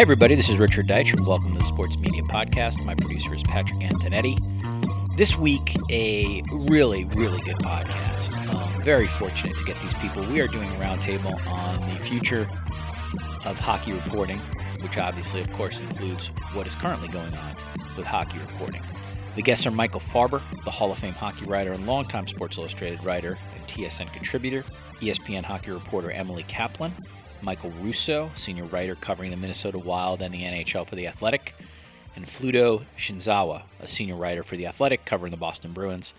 Hey, everybody, this is Richard Deitsch, and welcome to the Sports Media Podcast. My producer is Patrick Antonetti. This week, a really, really good podcast. Um, very fortunate to get these people. We are doing a roundtable on the future of hockey reporting, which obviously, of course, includes what is currently going on with hockey reporting. The guests are Michael Farber, the Hall of Fame hockey writer and longtime Sports Illustrated writer and TSN contributor, ESPN hockey reporter Emily Kaplan, Michael Russo, senior writer covering the Minnesota Wild and the NHL for The Athletic, and Fluto Shinzawa, a senior writer for The Athletic covering the Boston Bruins,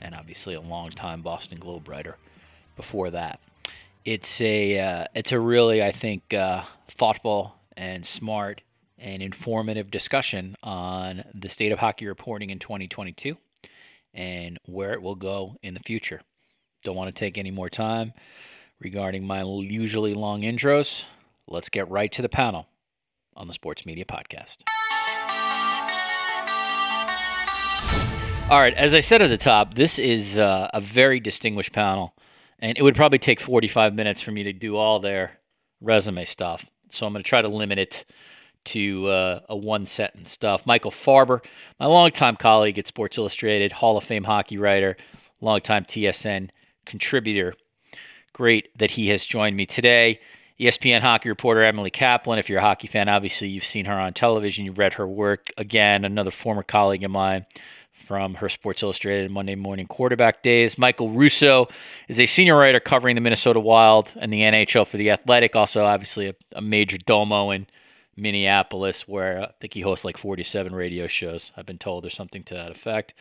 and obviously a longtime Boston Globe writer before that. It's a uh, it's a really I think uh, thoughtful and smart and informative discussion on the state of hockey reporting in 2022 and where it will go in the future. Don't want to take any more time regarding my usually long intros, let's get right to the panel on the Sports Media Podcast. All right, as I said at the top, this is uh, a very distinguished panel, and it would probably take 45 minutes for me to do all their resume stuff. So I'm going to try to limit it to uh, a one sentence stuff. Michael Farber, my longtime colleague at Sports Illustrated, Hall of Fame hockey writer, longtime TSN contributor Great that he has joined me today. ESPN hockey reporter Emily Kaplan. If you're a hockey fan, obviously you've seen her on television. You've read her work. Again, another former colleague of mine from her Sports Illustrated Monday morning quarterback days. Michael Russo is a senior writer covering the Minnesota Wild and the NHL for The Athletic. Also, obviously, a, a major domo in Minneapolis, where I think he hosts like 47 radio shows, I've been told, or something to that effect.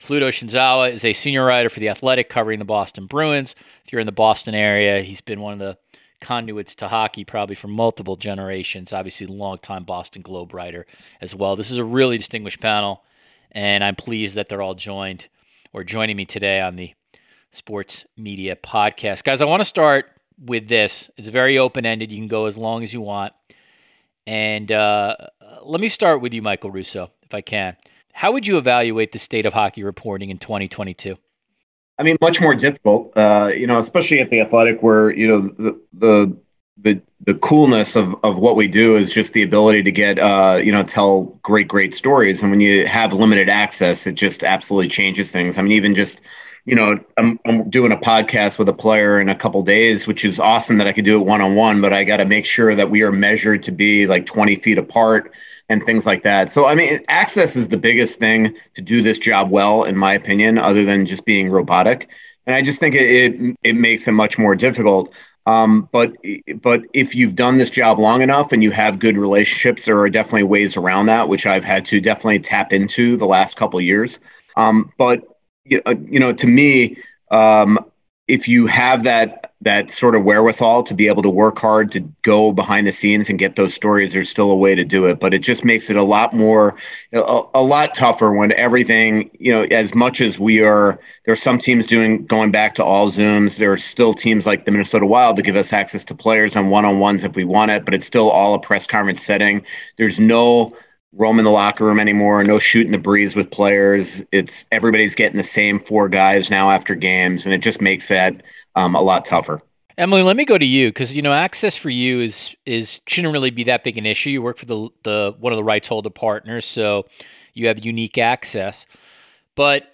Fluto Shinzawa is a senior writer for The Athletic covering the Boston Bruins. If you're in the Boston area, he's been one of the conduits to hockey probably for multiple generations. Obviously, longtime Boston Globe writer as well. This is a really distinguished panel, and I'm pleased that they're all joined or joining me today on the Sports Media Podcast. Guys, I want to start with this. It's very open ended. You can go as long as you want. And uh, let me start with you, Michael Russo, if I can. How would you evaluate the state of hockey reporting in 2022? I mean, much more difficult. Uh, you know, especially at the Athletic, where you know the the the the coolness of of what we do is just the ability to get uh, you know tell great great stories, and when you have limited access, it just absolutely changes things. I mean, even just you know, I'm, I'm doing a podcast with a player in a couple days, which is awesome that I could do it one on one, but I got to make sure that we are measured to be like 20 feet apart and things like that. So, I mean, access is the biggest thing to do this job well, in my opinion, other than just being robotic. And I just think it it, it makes it much more difficult. Um, but but if you've done this job long enough and you have good relationships, there are definitely ways around that, which I've had to definitely tap into the last couple years. Um, but you know, to me, um, if you have that that sort of wherewithal to be able to work hard to go behind the scenes and get those stories there's still a way to do it. But it just makes it a lot more a, a, lot tougher when everything you know as much as we are there are some teams doing going back to all zooms. There are still teams like the minnesota wild to give us access to players on one-on-ones if we want it but it's still all a press conference setting. There's no roam in the locker room anymore. No shooting the breeze with players. It's everybody's getting the same four guys now after games, and it just makes that um, a lot tougher. Emily, let me go to you because you know access for you is is shouldn't really be that big an issue. You work for the the one of the rights holder partners, so you have unique access. But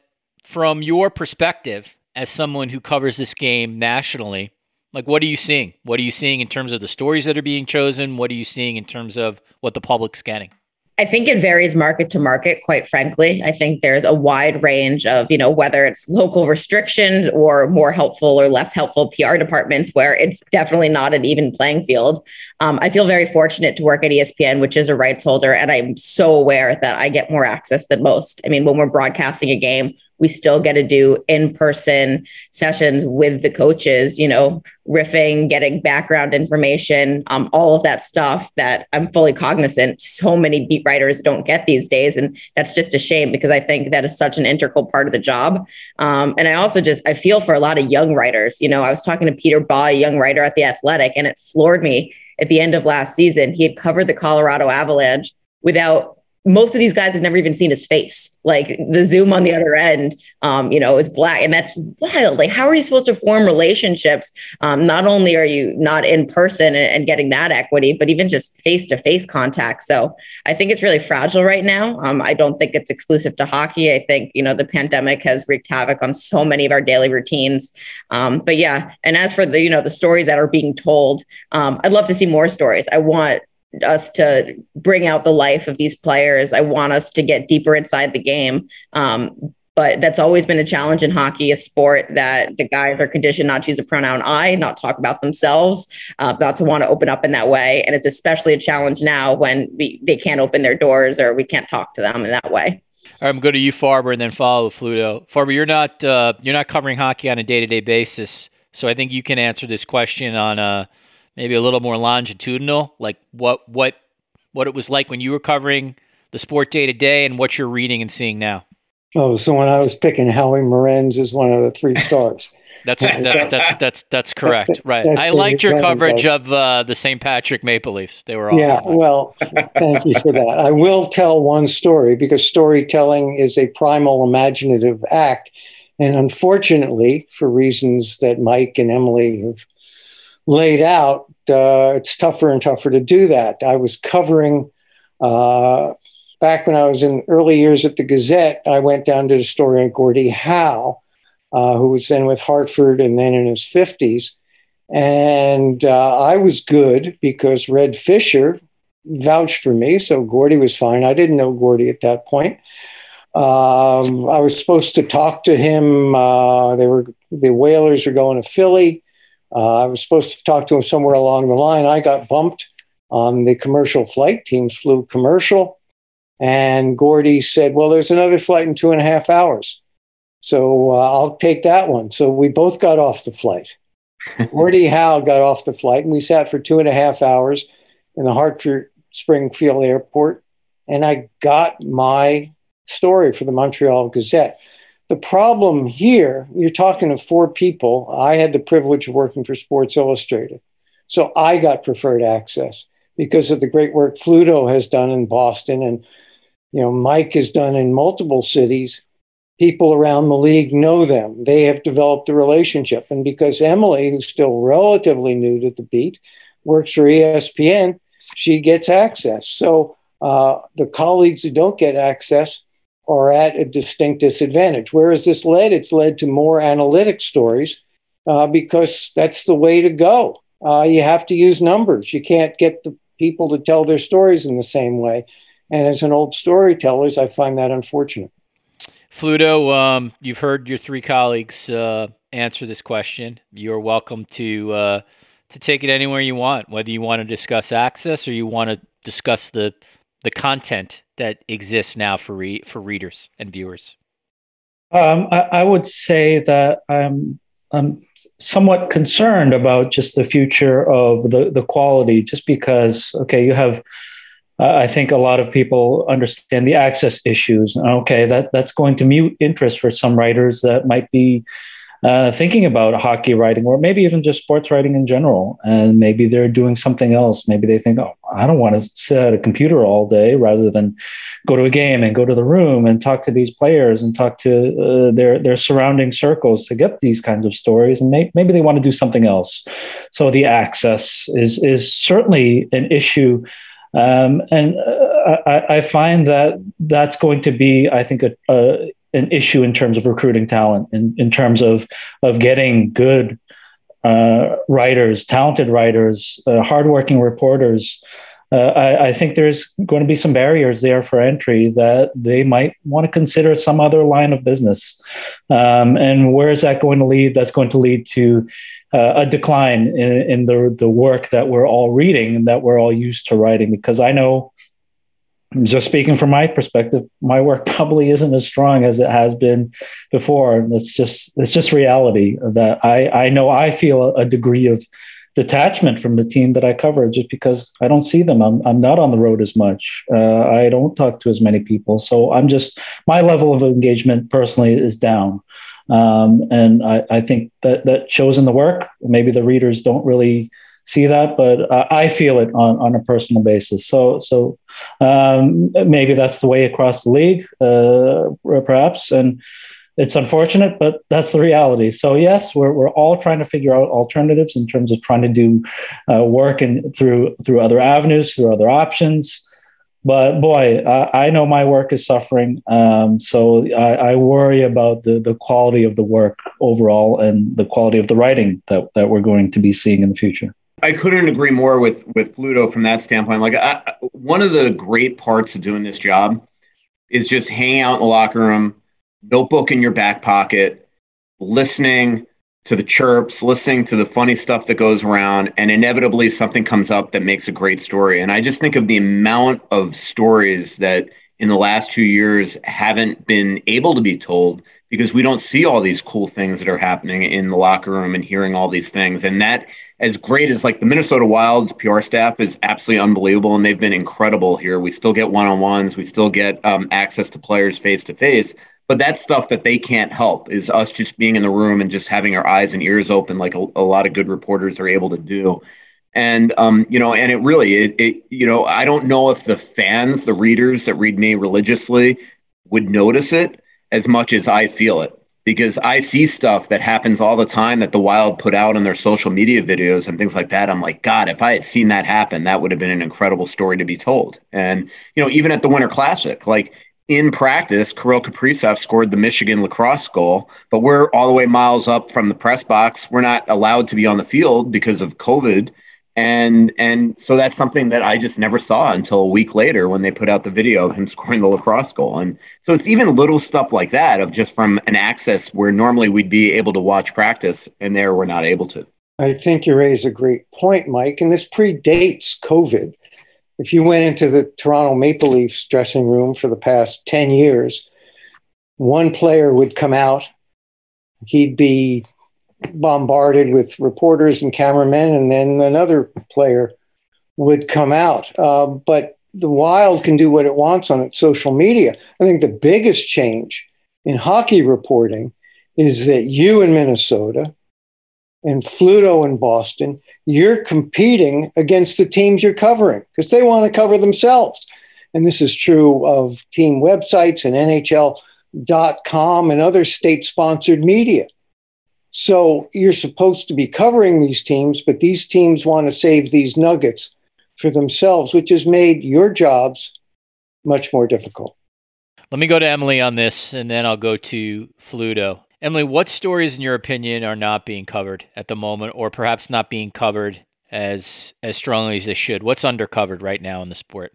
from your perspective, as someone who covers this game nationally, like what are you seeing? What are you seeing in terms of the stories that are being chosen? What are you seeing in terms of what the public's getting? I think it varies market to market, quite frankly. I think there's a wide range of, you know, whether it's local restrictions or more helpful or less helpful PR departments where it's definitely not an even playing field. Um, I feel very fortunate to work at ESPN, which is a rights holder, and I'm so aware that I get more access than most. I mean, when we're broadcasting a game, we still get to do in person sessions with the coaches, you know, riffing, getting background information, um, all of that stuff that I'm fully cognizant so many beat writers don't get these days. And that's just a shame because I think that is such an integral part of the job. Um, and I also just, I feel for a lot of young writers. You know, I was talking to Peter Baugh, a young writer at The Athletic, and it floored me at the end of last season. He had covered the Colorado Avalanche without most of these guys have never even seen his face. Like the Zoom on the other end, um, you know, is black, and that's wild. Like, how are you supposed to form relationships? Um, not only are you not in person and, and getting that equity, but even just face to face contact. So I think it's really fragile right now. Um, I don't think it's exclusive to hockey. I think you know the pandemic has wreaked havoc on so many of our daily routines. Um, but yeah, and as for the you know the stories that are being told, um, I'd love to see more stories. I want us to bring out the life of these players. I want us to get deeper inside the game. Um, but that's always been a challenge in hockey, a sport that the guys are conditioned not to use the pronoun I, not talk about themselves, uh, not to want to open up in that way. And it's especially a challenge now when we, they can't open their doors or we can't talk to them in that way. I'm going to you, Farber, and then follow Fluto. Farber, you're not uh, you're not covering hockey on a day to day basis, so I think you can answer this question on a maybe a little more longitudinal, like what what what it was like when you were covering the sport day to day, and what you're reading and seeing now. Oh, so when I was picking Howie Morenz as one of the three stars. That's, that's that's that's that's correct. Right. That's I liked your coverage of uh, the St. Patrick Maple Leafs. They were all Yeah, well, thank you for that. I will tell one story because storytelling is a primal imaginative act. And unfortunately, for reasons that Mike and Emily have laid out, uh, it's tougher and tougher to do that. I was covering uh, back when I was in early years at the Gazette. I went down to the story on Gordie Howe, uh, who was then with Hartford and then in his 50s. And uh, I was good because Red Fisher vouched for me. So Gordie was fine. I didn't know Gordie at that point. Um, I was supposed to talk to him. Uh, they were the Whalers were going to Philly. Uh, I was supposed to talk to him somewhere along the line. I got bumped on the commercial flight. Teams flew commercial. And Gordie said, Well, there's another flight in two and a half hours. So uh, I'll take that one. So we both got off the flight. Gordie Howe got off the flight, and we sat for two and a half hours in the Hartford Springfield Airport. And I got my story for the Montreal Gazette. The problem here, you're talking to four people. I had the privilege of working for Sports Illustrated. So I got preferred access because of the great work Fluto has done in Boston and you know Mike has done in multiple cities. People around the league know them. They have developed a relationship. And because Emily, who's still relatively new to the beat, works for ESPN, she gets access. So uh, the colleagues who don't get access are at a distinct disadvantage. Where has this led? It's led to more analytic stories uh, because that's the way to go. Uh, you have to use numbers. You can't get the people to tell their stories in the same way. And as an old storyteller, I find that unfortunate. Fluto, um, you've heard your three colleagues uh, answer this question. You're welcome to uh, to take it anywhere you want, whether you want to discuss access or you want to discuss the the content that exists now for re- for readers and viewers? Um, I, I, would say that I'm I'm somewhat concerned about just the future of the the quality, just because okay, you have. Uh, I think a lot of people understand the access issues. Okay, that that's going to mute interest for some writers that might be uh, thinking about hockey writing or maybe even just sports writing in general. And maybe they're doing something else. Maybe they think, oh, I don't want to sit at a computer all day rather than go to a game and go to the room and talk to these players and talk to uh, their, their surrounding circles to get these kinds of stories. And may- maybe they want to do something else. So the access is, is certainly an issue. Um, and uh, I, I, find that that's going to be, I think, a, a an issue in terms of recruiting talent, in, in terms of of getting good uh, writers, talented writers, uh, hardworking reporters. Uh, I, I, think there's going to be some barriers there for entry that they might want to consider some other line of business. Um, and where is that going to lead? That's going to lead to uh, a decline in, in, the the work that we're all reading and that we're all used to writing. Because I know just speaking from my perspective, my work probably isn't as strong as it has been before. It's just it's just reality that I I know I feel a degree of detachment from the team that I cover just because I don't see them. I'm, I'm not on the road as much. Uh, I don't talk to as many people. So I'm just, my level of engagement personally is down. Um, and I, I think that that shows in the work. Maybe the readers don't really see that, but uh, I feel it on, on a personal basis. So, so um, maybe that's the way across the league, uh, perhaps. And, it's unfortunate, but that's the reality. So yes, we're, we're all trying to figure out alternatives in terms of trying to do uh, work and through through other avenues, through other options. But boy, I, I know my work is suffering. Um, so I, I, worry about the the quality of the work overall and the quality of the writing that, that we're going to be seeing in the future. I couldn't agree more with with Fluto from that standpoint. Like I, one of the great parts of doing this job is just hanging out in the locker room notebook in your back pocket, listening to the chirps, listening to the funny stuff that goes around, and inevitably something comes up that makes a great story. And I just think of the amount of stories that in the last two years haven't been able to be told because we don't see all these cool things that are happening in the locker room and hearing all these things. And that, as great as like the Minnesota Wild's PR staff is absolutely unbelievable, and they've been incredible here. We still get one on ones, we still get um, access to players face to face but that's stuff that they can't help is us just being in the room and just having our eyes and ears open like a, a lot of good reporters are able to do and um, you know and it really it, it you know i don't know if the fans the readers that read me religiously would notice it as much as i feel it because i see stuff that happens all the time that the wild put out in their social media videos and things like that i'm like god if i had seen that happen that would have been an incredible story to be told and you know even at the winter classic like in practice, Kirill Kaprizov scored the Michigan lacrosse goal, but we're all the way miles up from the press box. We're not allowed to be on the field because of COVID. And and so that's something that I just never saw until a week later when they put out the video of him scoring the lacrosse goal. And so it's even little stuff like that of just from an access where normally we'd be able to watch practice and there we're not able to. I think you raise a great point, Mike. And this predates COVID if you went into the Toronto Maple Leafs dressing room for the past 10 years, one player would come out, he'd be bombarded with reporters and cameramen, and then another player would come out. Uh, but the Wild can do what it wants on its social media. I think the biggest change in hockey reporting is that you in Minnesota and Fluto in Boston, you're competing against the teams you're covering because they want to cover themselves. And this is true of team websites and NHL.com and other state sponsored media. So you're supposed to be covering these teams, but these teams want to save these nuggets for themselves, which has made your jobs much more difficult. Let me go to Emily on this, and then I'll go to Fluto. Emily, what stories, in your opinion, are not being covered at the moment, or perhaps not being covered as as strongly as they should? What's undercovered right now in the sport?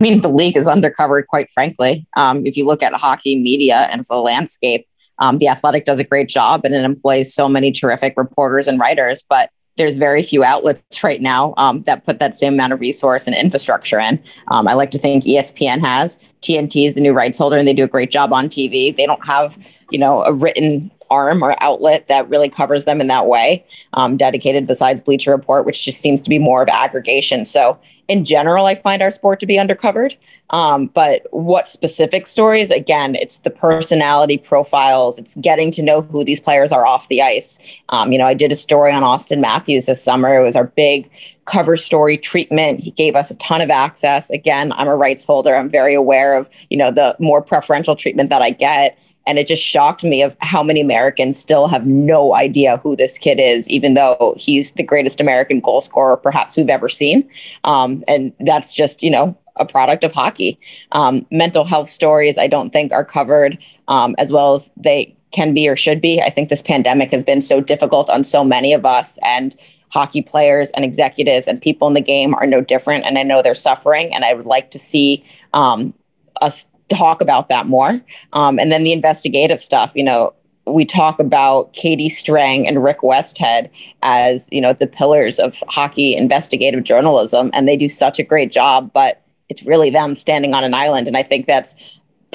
I mean, the league is undercovered, quite frankly. Um, if you look at hockey media and the landscape, um, the Athletic does a great job, and it employs so many terrific reporters and writers. But there's very few outlets right now um, that put that same amount of resource and infrastructure in. Um, I like to think ESPN has. TNT is the new rights holder, and they do a great job on TV. They don't have you know, a written arm or outlet that really covers them in that way, um, dedicated besides Bleacher Report, which just seems to be more of aggregation. So, in general, I find our sport to be undercovered. Um, but what specific stories? Again, it's the personality profiles. It's getting to know who these players are off the ice. Um, you know, I did a story on Auston Matthews this summer. It was our big cover story treatment. He gave us a ton of access. Again, I'm a rights holder. I'm very aware of you know the more preferential treatment that I get and it just shocked me of how many Americans still have no idea who this kid is, even though he's the greatest American goal scorer perhaps we've ever seen. Um, and that's just, you know, a product of hockey. Um, mental health stories, I don't think, are covered um, as well as they can be or should be. I think this pandemic has been so difficult on so many of us, and hockey players and executives and people in the game are no different. And I know they're suffering, and I would like to see um, us talk about that more. Um, and then the investigative stuff, you know, we talk about Katie Strang and Rick Westhead as, you know, the pillars of hockey investigative journalism, and they do such a great job. But it's really them standing on an island. And I think that's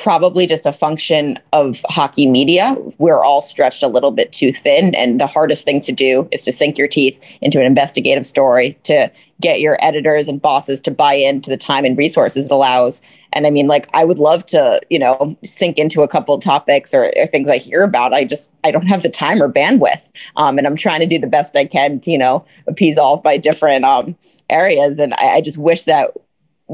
probably just a function of hockey media. We're all stretched a little bit too thin. And the hardest thing to do is to sink your teeth into an investigative story, to get your editors and bosses to buy into the time and resources it allows. And I mean, like, I would love to, you know, sink into a couple topics or, or, things I hear about. I just, I don't have the time or bandwidth. Um, and I'm trying to do the best I can to, you know, appease all my different um, areas. And I, I just wish that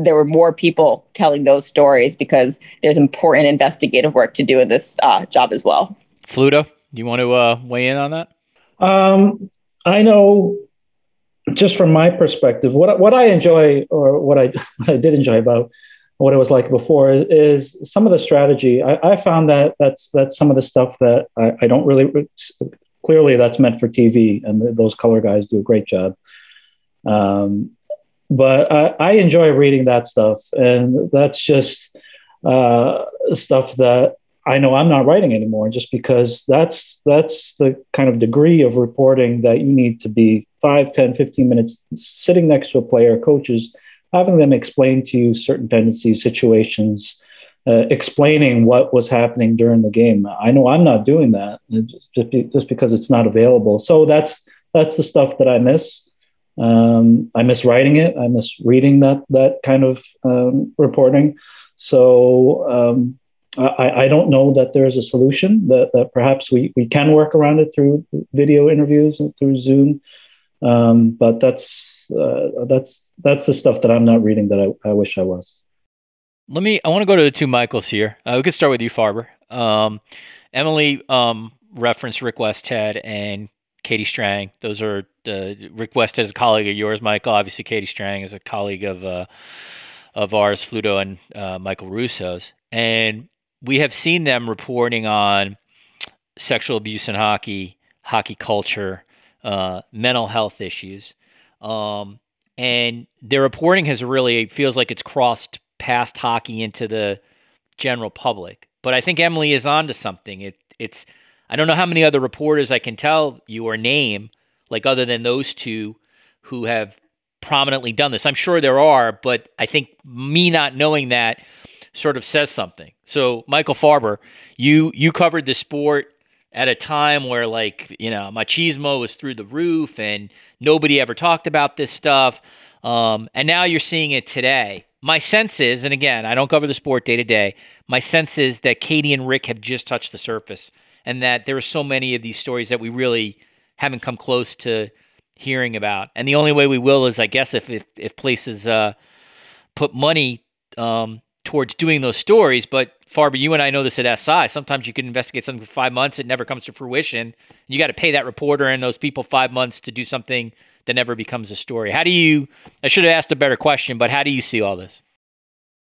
there were more people telling those stories because there's important investigative work to do in this uh, job as well. Fluto, do you want to uh, weigh in on that? Um, I know, just from my perspective, what what I enjoy or what I what I did enjoy about what it was like before is, is some of the strategy. I, I, found that that's that's some of the stuff that I, I don't really clearly that's meant for TV, and those color guys do a great job. Um, but I, I, enjoy reading that stuff, and that's just uh, stuff that I know I'm not writing anymore, just because that's that's the kind of degree of reporting that you need to be 5, 10, 15 minutes sitting next to a player, coaches, having them explain to you certain tendencies, situations, uh, explaining what was happening during the game. I know I'm not doing that just, just because it's not available. So that's that's the stuff that I miss. Um, I miss writing it. I miss reading that that kind of um, reporting. So um, I, I, don't know that there's a solution that, that perhaps we, we can work around it through video interviews and through Zoom. Um, but that's uh, that's that's the stuff that I'm not reading that I, I wish I was. Let me. I want to go to the two Michaels here. Uh, we could start with you, Farber. Um, Emily um, referenced Rick Westhead and Katie Strang. Those are uh, Rick West is a colleague of yours, Michael. Obviously, Katie Strang is a colleague of uh, of ours, Fluto and uh, Michael Russo's, and we have seen them reporting on sexual abuse in hockey, hockey culture, uh, mental health issues, um, and their reporting has really feels like it's crossed past hockey into the general public. But I think Emily is onto something. It it's I don't know how many other reporters I can tell you or name like other than those two who have prominently done this. I'm sure there are, but I think me not knowing that sort of says something. So, Michael Farber, you you covered the sport at a time where like, you know, machismo was through the roof and nobody ever talked about this stuff. Um, and now you're seeing it today. My sense is, and again, I don't cover the sport day to day, my sense is that Katie and Rick have just touched the surface and that there are so many of these stories that we really haven't come close to hearing about. And the only way we will is, I guess, if if, if places uh, put money um, towards doing those stories. But Farber, you and I know this at SI. Sometimes you can investigate something for five months, it never comes to fruition. You got to pay that reporter and those people five months to do something that never becomes a story. How do you? I should have asked a better question, but how do you see all this?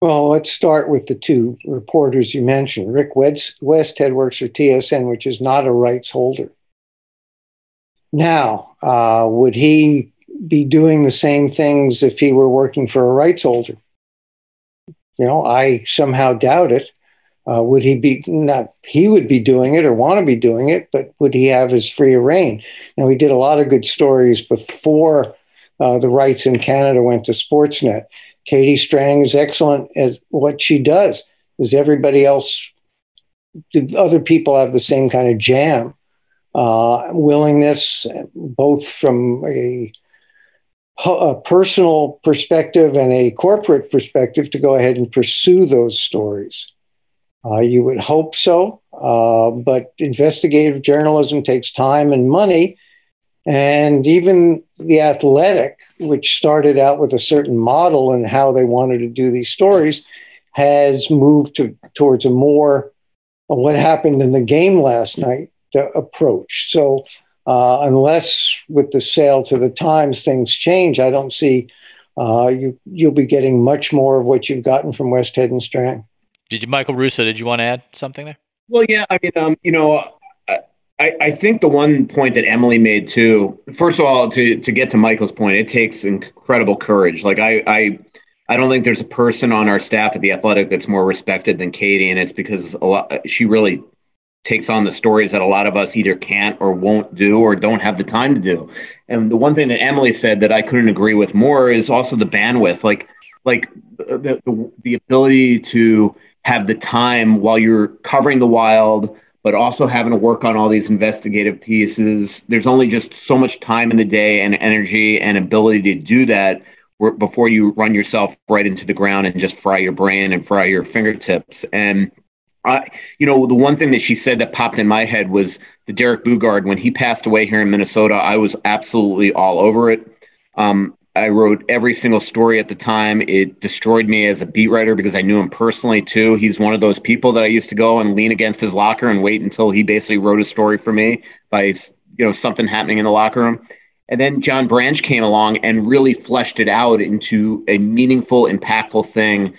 Well, let's start with the two reporters you mentioned. Rick Westhead works for TSN, which is not a rights holder. Now, uh, would he be doing the same things if he were working for a rights holder? You know, I somehow doubt it. Uh, would he be not? He would be doing it or want to be doing it, but would he have his free reign? Now, he did a lot of good stories before uh, the rights in Canada went to Sportsnet. Katie Strang is excellent at what she does. Is everybody else? Do other people have the same kind of jam? uh, willingness, both from a, a, personal perspective and a corporate perspective, to go ahead and pursue those stories. Uh, you would hope so, uh, but investigative journalism takes time and money. And even the athletic, which started out with a certain model and how they wanted to do these stories, has moved to, towards a more what happened in the game last night approach. So, uh, unless with the sale to the Times things change, I don't see uh, you you'll be getting much more of what you've gotten from Westhead and Strang. Did you, Michael Russo? Did you want to add something there? Well, yeah. I mean, um, you know, I, I think the one point that Emily made too. First of all, to to get to Michael's point, it takes incredible courage. Like I I I don't think there's a person on our staff at the Athletic that's more respected than Katie, and it's because a lot she really takes on the stories that a lot of us either can't or won't do or don't have the time to do. And the one thing that Emily said that I couldn't agree with more is also the bandwidth. Like like the, the, the ability to have the time while you're covering the wild, but also having to work on all these investigative pieces. There's only just so much time in the day and energy and ability to do that before you run yourself right into the ground and just fry your brain and fry your fingertips. And I, you know, the one thing that she said that popped in my head was the Derek Boogaard when he passed away here in Minnesota. I was absolutely all over it. Um, I wrote every single story at the time. It destroyed me as a beat writer because I knew him personally too. He's one of those people that I used to go and lean against his locker and wait until he basically wrote a story for me by you know something happening in the locker room. And then John Branch came along and really fleshed it out into a meaningful, impactful thing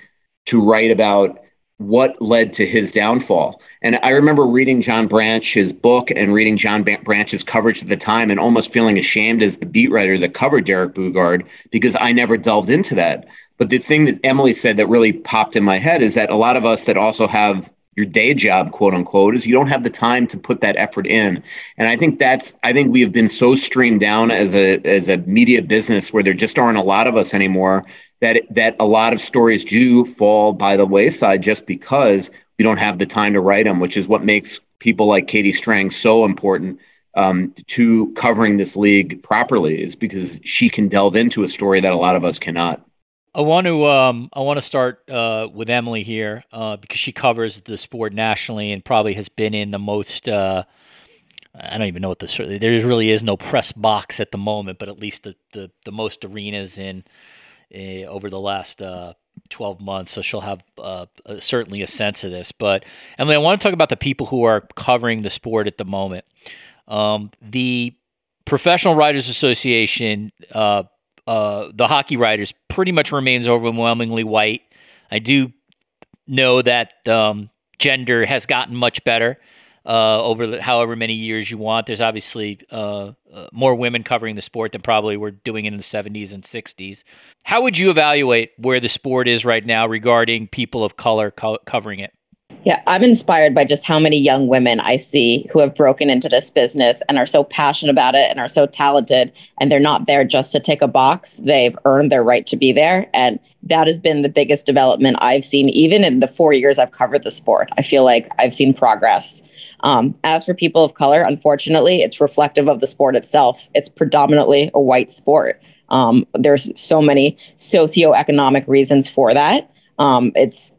to write about what led to his downfall. And I remember reading John Branch's book and reading John Branch's coverage at the time and almost feeling ashamed as the beat writer that covered Derek Boogaard because I never delved into that. But the thing that Emily said that really popped in my head is that a lot of us that also have your day job, quote unquote, is you don't have the time to put that effort in. And I think that's I think we have been so streamed down as a as a media business where there just aren't a lot of us anymore that that a lot of stories do fall by the wayside just because we don't have the time to write them, which is what makes people like Katie Strang so important um, to covering this league properly. Is because she can delve into a story that a lot of us cannot. I want to um, I want to start uh, with Emily here uh, because she covers the sport nationally and probably has been in the most. Uh, I don't even know what the there really is no press box at the moment, but at least the the, the most arenas in uh, over the last uh, 12 months, so she'll have uh, certainly a sense of this. But Emily, I want to talk about the people who are covering the sport at the moment. Um, the Professional Writers Association, uh, uh, the hockey writers, pretty much remains overwhelmingly white. I do know that um, gender has gotten much better uh, over however many years you want. There's obviously uh, uh, more women covering the sport than probably were doing it in the 70s and 60s. How would you evaluate where the sport is right now regarding people of color co- covering it? Yeah, I'm inspired by just how many young women I see who have broken into this business and are so passionate about it and are so talented. And they're not there just to tick a box. They've earned their right to be there. And that has been the biggest development I've seen, even in the four years I've covered the sport. I feel like I've seen progress. Um, as for people of color, unfortunately, it's reflective of the sport itself. It's predominantly a white sport. Um, there's so many socioeconomic reasons for that. Um, it's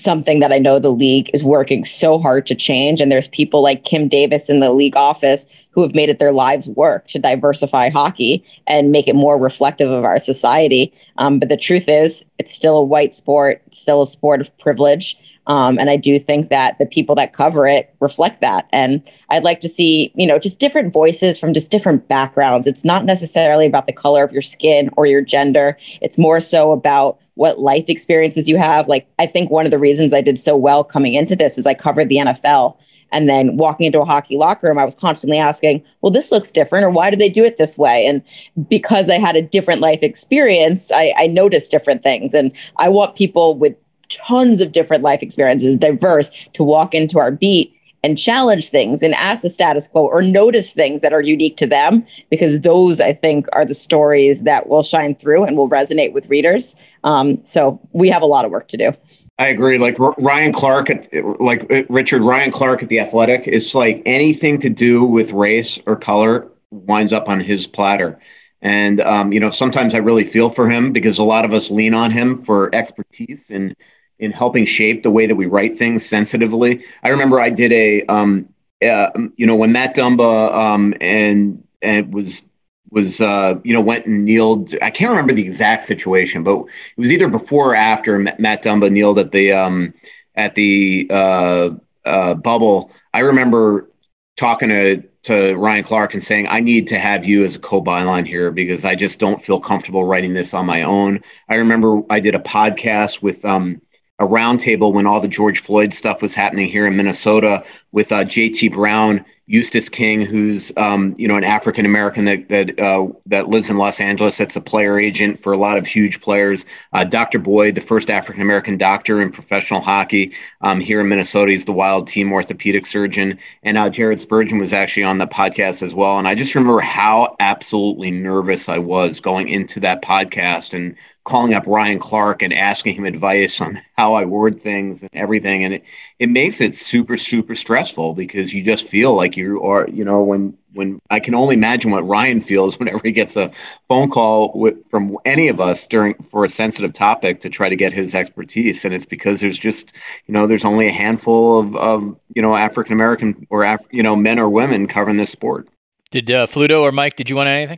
something that I know the league is working so hard to change. And there's people like Kim Davis in the league office who have made it their lives work to diversify hockey and make it more reflective of our society. Um, but the truth is, it's still a white sport, still a sport of privilege. Um, and I do think that the people that cover it reflect that. And I'd like to see, you know, just different voices from just different backgrounds. It's not necessarily about the color of your skin or your gender, it's more so about what life experiences you have. Like, I think one of the reasons I did so well coming into this is I covered the NFL. And then walking into a hockey locker room, I was constantly asking, well, this looks different, or why do they do it this way? And because I had a different life experience, I, I noticed different things. And I want people with tons of different life experiences, diverse, to walk into our beat and challenge things and ask the status quo or notice things that are unique to them because those i think are the stories that will shine through and will resonate with readers. Um, so we have a lot of work to do. I agree. Like ryan clark at, like richard ryan clark at the athletic is like anything to do with race or color winds up on his platter. And um, you know sometimes i really feel for him because a lot of us lean on him for expertise and in helping shape the way that we write things sensitively. I remember I did a, um, uh, you know, when Matt Dumba um, and and was was uh, you know went and kneeled. I can't remember the exact situation, but it was either before or after Matt Dumba kneeled at the um, at the uh, uh, bubble. I remember talking to to Ryan Clark and saying, I need to have you as a co byline here because I just don't feel comfortable writing this on my own. I remember I did a podcast with um, a roundtable when all the George Floyd stuff was happening here in Minnesota with uh, JT Brown, Eustace King, who's um, you know an African American that that uh, that lives in Los Angeles. That's a player agent for a lot of huge players. Uh, Dr. Boyd, the first African American doctor in professional hockey um, here in Minnesota. He's the Wild Team orthopedic surgeon, and uh, Jared Spurgeon was actually on the podcast as well. And I just remember how absolutely nervous I was going into that podcast and calling up Ryan Clark and asking him advice on how I word things and everything. And it, it makes it super, super stressful because you just feel like you are, you know, when, when I can only imagine what Ryan feels whenever he gets a phone call with, from any of us during for a sensitive topic to try to get his expertise. And it's because there's just, you know, there's only a handful of, of you know, African American or, Af- you know, men or women covering this sport. Did uh, Fluto or Mike, did you want anything?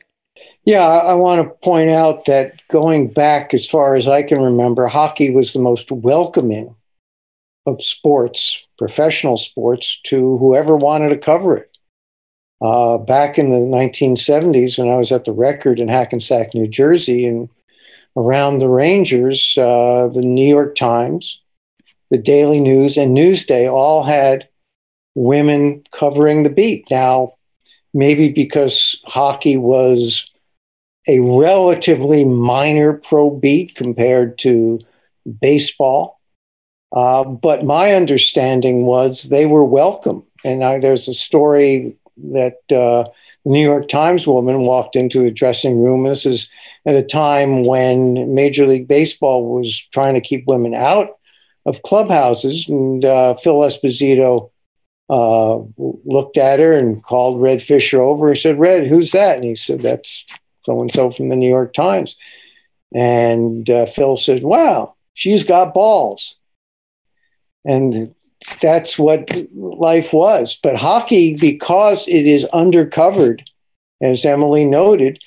Yeah, I want to point out that going back as far as I can remember, hockey was the most welcoming of sports, professional sports, to whoever wanted to cover it. Uh, back in the 1970s, when I was at the Record in Hackensack, New Jersey, and around the Rangers, uh, the New York Times, the Daily News, and Newsday all had women covering the beat. Now, maybe because hockey was a relatively minor pro beat compared to baseball. Uh, but my understanding was they were welcome. And I, there's a story that uh, the New York Times woman walked into a dressing room. This is at a time when Major League Baseball was trying to keep women out of clubhouses. And uh, Phil Esposito uh, looked at her and called Red Fisher over and said, Red, who's that? And he said, That's so and so from the New York Times. And uh, Phil said, Wow, she's got balls. And that's what life was. But hockey, because it is undercovered, as Emily noted,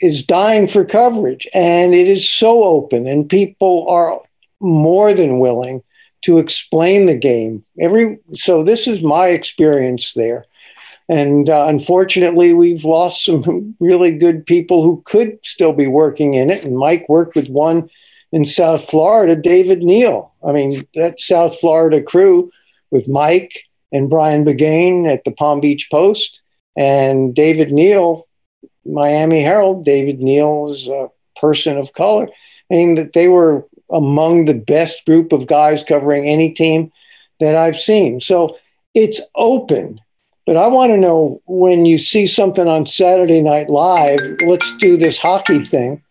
is dying for coverage. And it is so open, and people are more than willing to explain the game. Every so this is my experience there. And uh, unfortunately, we've lost some really good people who could still be working in it. And Mike worked with one in South Florida, David Neal. I mean, that South Florida crew with Mike and Brian Biggane at the Palm Beach Post and David Neal, Miami Herald. David Neal is a person of color. I mean, that they were among the best group of guys covering any team that I've seen. So it's open but I want to know when you see something on Saturday Night Live, let's do this hockey thing.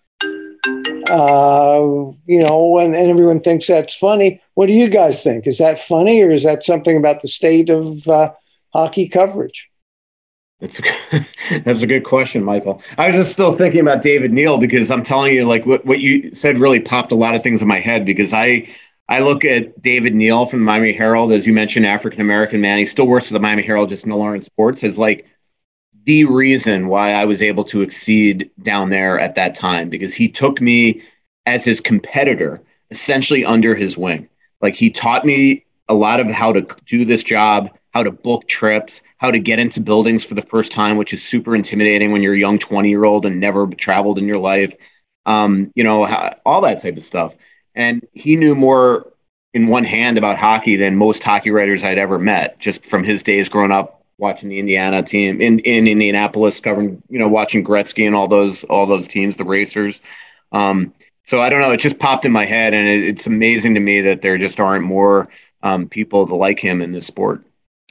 Uh, you know, and, and everyone thinks that's funny. What do you guys think? Is that funny or is that something about the state of uh, hockey coverage? That's a, that's a good question, Michael. I was just still thinking about David Neal because I'm telling you, like what, what you said really popped a lot of things in my head because I I look at David Neal from the Miami Herald, as you mentioned, African American man. He still works at the Miami Herald, just no longer in sports. As like the reason why I was able to exceed down there at that time because he took me as his competitor, essentially under his wing. Like he taught me a lot of how to do this job, how to book trips, how to get into buildings for the first time, which is super intimidating when you're a young 20 year old and never traveled in your life. Um, you know, all that type of stuff and he knew more in one hand about hockey than most hockey writers I'd ever met, just from his days growing up watching the Indiana team in, in Indianapolis, covering you know watching Gretzky and all those all those teams, the Racers. Um, so I don't know, it just popped in my head, and it, it's amazing to me that there just aren't more um, people like him in this sport.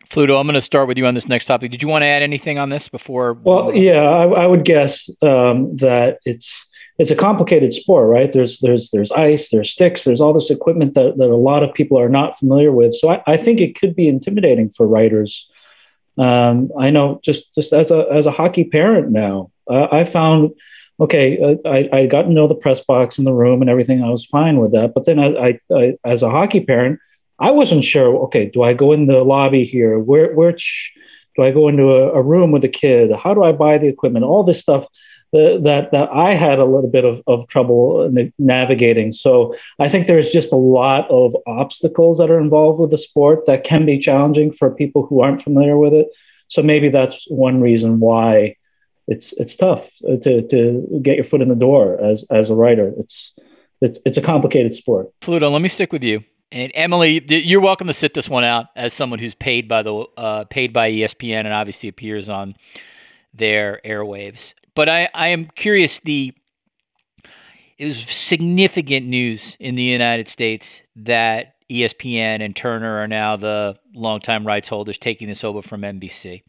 Fluto, I'm going to start with you on this next topic. Did you want to add anything on this before? Well, yeah, I, I would guess um, that it's it's a complicated sport, right? There's there's there's ice, there's sticks, there's all this equipment that, that a lot of people are not familiar with. So I, I think it could be intimidating for writers. Um, I know just just as a as a hockey parent now, uh, I found okay, I, I got to know the press box in the room and everything. I was fine with that. But then I, I, as a hockey parent, I wasn't sure. Okay, do I go in the lobby here? Where which do I go into a, a room with a kid? How do I buy the equipment? All this stuff that that I had a little bit of, of trouble navigating. So I think there's just a lot of obstacles that are involved with the sport that can be challenging for people who aren't familiar with it. So maybe that's one reason why it's it's tough to to get your foot in the door as as a writer. It's it's it's a complicated sport. Fluto, let me stick with you And Emily, you're welcome to sit this one out as someone who's paid by the uh, paid by ESPN and obviously appears on their airwaves. But I, I am curious. The it was significant news in the United States that ESPN and Turner are now the longtime rights holders taking this over from NBC.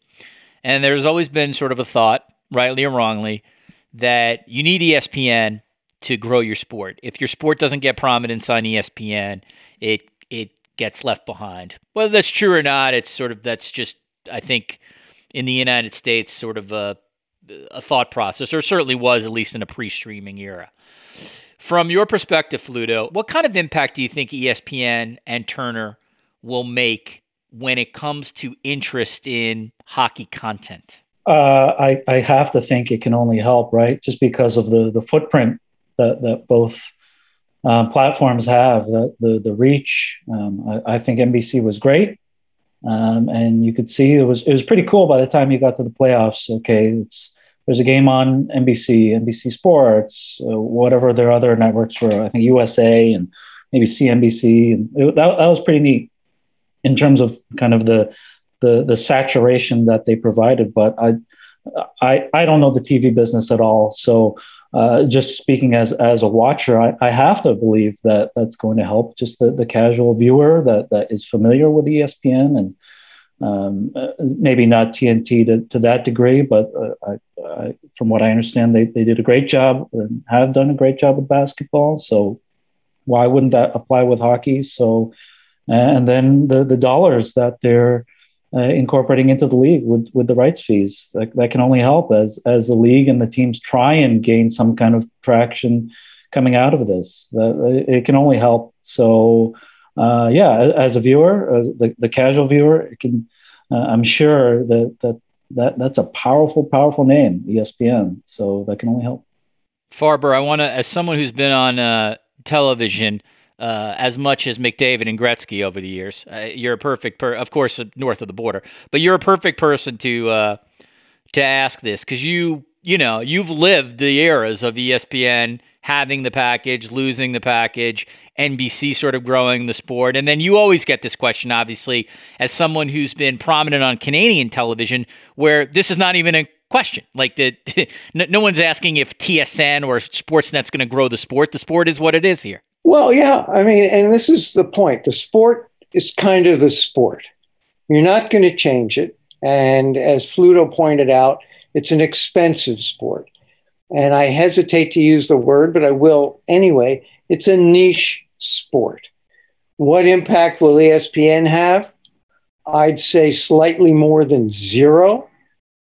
And there's always been sort of a thought, rightly or wrongly, that you need ESPN to grow your sport. If your sport doesn't get prominence on ESPN, it it gets left behind. Whether that's true or not, it's sort of that's just I think in the United States sort of a a thought process, or certainly was at least in a pre-streaming era. From your perspective, Fluto, what kind of impact do you think ESPN and Turner will make when it comes to interest in hockey content? Uh, I, I have to think it can only help, right? Just because of the the footprint that that both um, platforms have, the the, the reach. Um, I, I, think NBC was great, um, and you could see it was it was pretty cool by the time you got to the playoffs. Okay, it's there's a game on NBC, NBC Sports, uh, whatever their other networks were. I think USA and maybe CNBC, and it, that that was pretty neat in terms of kind of the the the saturation that they provided. But I I I don't know the TV business at all, so uh, just speaking as as a watcher, I, I have to believe that that's going to help just the, the casual viewer that that is familiar with ESPN and um, uh, maybe not TNT to, to that degree, but uh, I, I, from what I understand, they, they did a great job and have done a great job with basketball. So why wouldn't that apply with hockey? So, and then the the dollars that they're uh, incorporating into the league with with the rights fees. That, that can only help as as the league and the teams try and gain some kind of traction coming out of this. That it can only help. So. Uh, yeah, as a viewer, as the, the casual viewer, it can. Uh, I'm sure that that that that's a powerful, powerful name, ESPN. So that can only help. Farber, I want to, as someone who's been on uh, television uh, as much as McDavid and Gretzky over the years. Uh, you're a perfect, per- of course, north of the border, but you're a perfect person to uh, to ask this because you, you know, you've lived the eras of ESPN having the package, losing the package, NBC sort of growing the sport, and then you always get this question, obviously, as someone who's been prominent on Canadian television, where this is not even a question. Like that, no one's asking if TSN or Sportsnet's going to grow the sport. The sport is what it is here. Well, yeah. I mean, and this is the point. The sport is kind of the sport. You're not going to change it. And as Fluto pointed out, it's an expensive sport. And I hesitate to use the word, but I will anyway. It's a niche sport. What impact will ESPN have? I'd say slightly more than zero,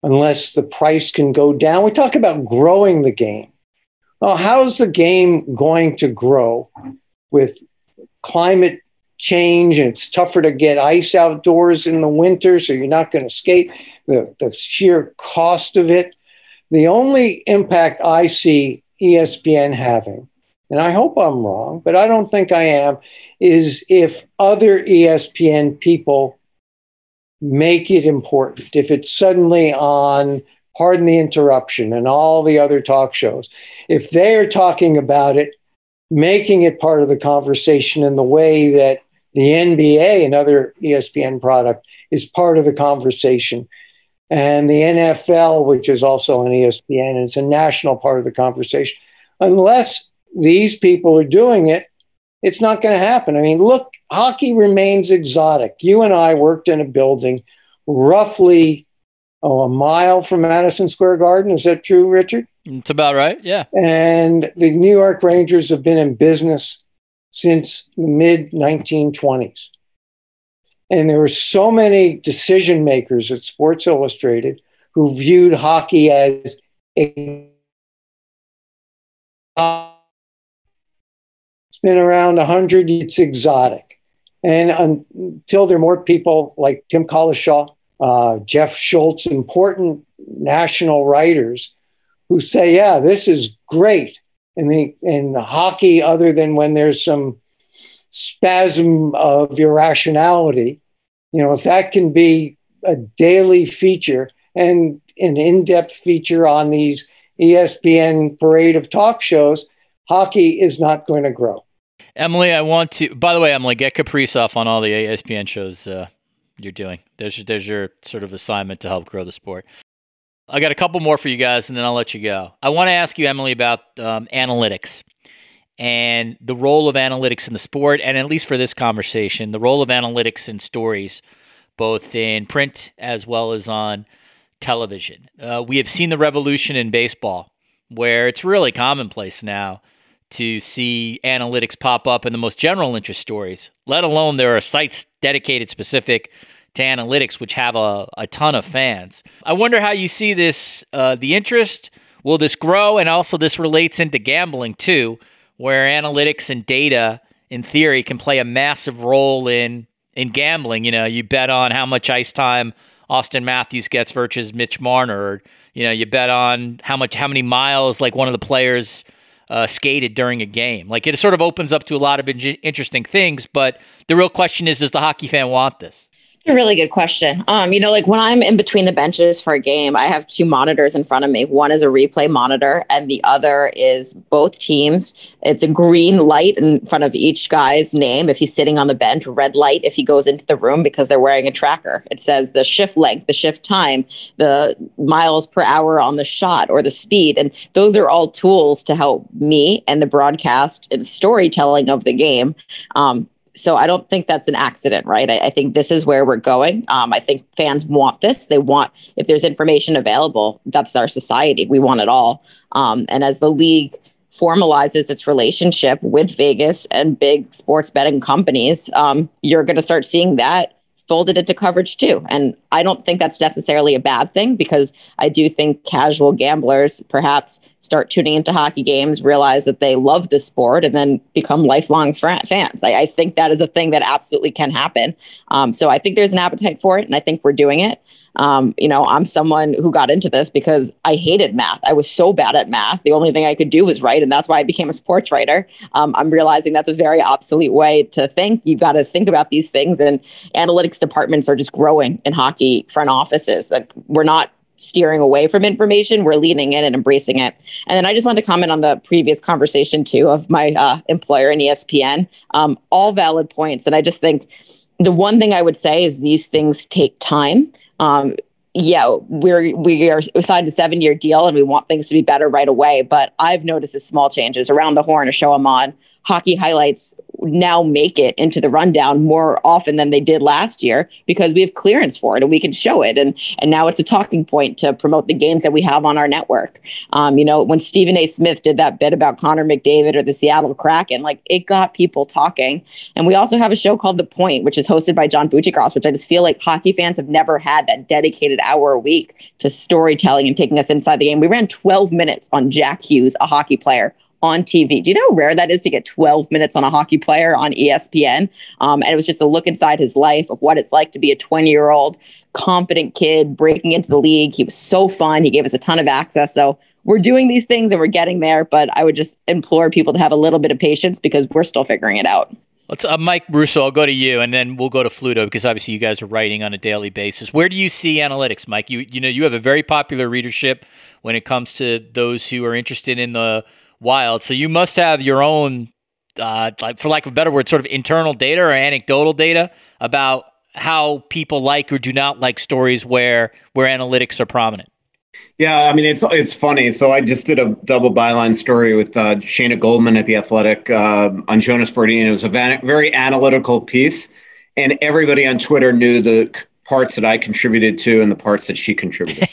unless the price can go down. We talk about growing the game. Well, how's the game going to grow with climate change it's tougher to get ice outdoors in the winter, so you're not going to skate? The, the sheer cost of it. The only impact I see ESPN having, and I hope I'm wrong, but I don't think I am, is if other ESPN people make it important. If it's suddenly on pardon the interruption, and all the other talk shows, if they are talking about it, making it part of the conversation in the way that the NBA, another ESPN product, is part of the conversation. And the NFL, which is also on ESPN, and it's a national part of the conversation. Unless these people are doing it, it's not going to happen. I mean, look, hockey remains exotic. You and I worked in a building roughly oh, a mile from Madison Square Garden. Is that true, Richard? It's about right. Yeah. And the New York Rangers have been in business since the mid 1920s. And there were so many decision makers at Sports Illustrated who viewed hockey as a it's been around 100 it's exotic and until there are more people like Tim Cowlishaw uh, Jeff Schultz, important national writers who say, yeah, this is great. In the, the hockey, other than when there's some spasm of irrationality, you know, if that can be a daily feature and an in depth feature on these ESPN parade of talk shows, hockey is not going to grow. Emily, I want to. By the way, Emily, get Kaprizov on all the ESPN shows uh, you're doing. There's there's your sort of assignment to help grow the sport. I got a couple more for you guys, and then I'll let you go. I want to ask you, Emily, about um, analytics and the role of analytics in the sport, and at least for this conversation, the role of analytics in stories, both in print as well as on television. Uh, we have seen the revolution in baseball, where it's really commonplace now to see analytics pop up in the most general interest stories, let alone there are sites dedicated specific to analytics, which have a, a ton of fans. I wonder how you see this, uh, the interest. Will this grow? And also, this relates into gambling too, where analytics and data, in theory, can play a massive role in in gambling. You know, you bet on how much ice time Auston Matthews gets versus Mitch Marner. Or, you know, you bet on how much, how many miles like one of the players uh, skated during a game. Like it sort of opens up to a lot of in- interesting things. But the real question is, does the hockey fan want this? A really good question. Um, you know, like when I'm in between the benches for a game, I have two monitors in front of me. One is a replay monitor, and the other is both teams. It's a green light in front of each guy's name if he's sitting on the bench, red light if he goes into the room because they're wearing a tracker. It says the shift length, the shift time, the miles per hour on the shot, or the speed. And those are all tools to help me and the broadcast and storytelling of the game um, so I don't think that's an accident, right? I, I think this is where we're going. Um, I think fans want this. They want, if there's information available, that's our society. We want it all. Um, and as the league formalizes its relationship with Vegas and big sports betting companies, um, you're going to start seeing that folded into coverage too. And I don't think that's necessarily a bad thing because I do think casual gamblers perhaps start tuning into hockey games, realize that they love the sport, and then become lifelong fans. I, I, think that is a thing that absolutely can happen. Um, so I think there's an appetite for it, and I think we're doing it. Um, you know, I'm someone who got into this because I hated math. I was so bad at math. The only thing I could do was write, and that's why I became a sports writer. Um, I'm realizing that's a very obsolete way to think. You've got to think about these things, and analytics departments are just growing in hockey front offices. Like we're not steering away from information. We're leaning in and embracing it. And then I just wanted to comment on the previous conversation too of my uh, employer in ESPN. Um, all valid points, and I just think the one thing I would say is these things take time um, yeah, we're we are signed a seven year deal and we want things to be better right away. But I've noticed the small changes around the horn, a show I'm on, hockey highlights now make it into the rundown more often than they did last year because we have clearance for it and we can show it. And and now it's a talking point to promote the games that we have on our network. Um, you know, when Stephen A. Smith did that bit about Connor McDavid or the Seattle Kraken, like it got people talking. And we also have a show called The Point, which is hosted by John Buccigross, which I just feel like hockey fans have never had that dedicated hour a week to storytelling and taking us inside the game. We ran 12 minutes on Jack Hughes, a hockey player on TV. Do you know how rare that is to get 12 minutes on a hockey player on ESPN? Um, and it was just a look inside his life of what it's like to be a 20 year old confident kid breaking into the league. He was so fun. He gave us a ton of access. So we're doing these things and we're getting there. But I would just implore people to have a little bit of patience because we're still figuring it out. Let's, uh, Mike Russo, I'll go to you, and then we'll go to Fluto because obviously you guys are writing on a daily basis. Where do you see analytics, Mike? You you know you have a very popular readership when it comes to those who are interested in the wild. So you must have your own, uh, like for lack of a better word, sort of internal data or anecdotal data about how people like or do not like stories where where analytics are prominent. Yeah, I mean it's it's funny. So I just did a double byline story with uh, Shayna Goldman at the Athletic uh, on Jonas Brodin. It was a very analytical piece, and everybody on Twitter knew the parts that I contributed to and the parts that she contributed.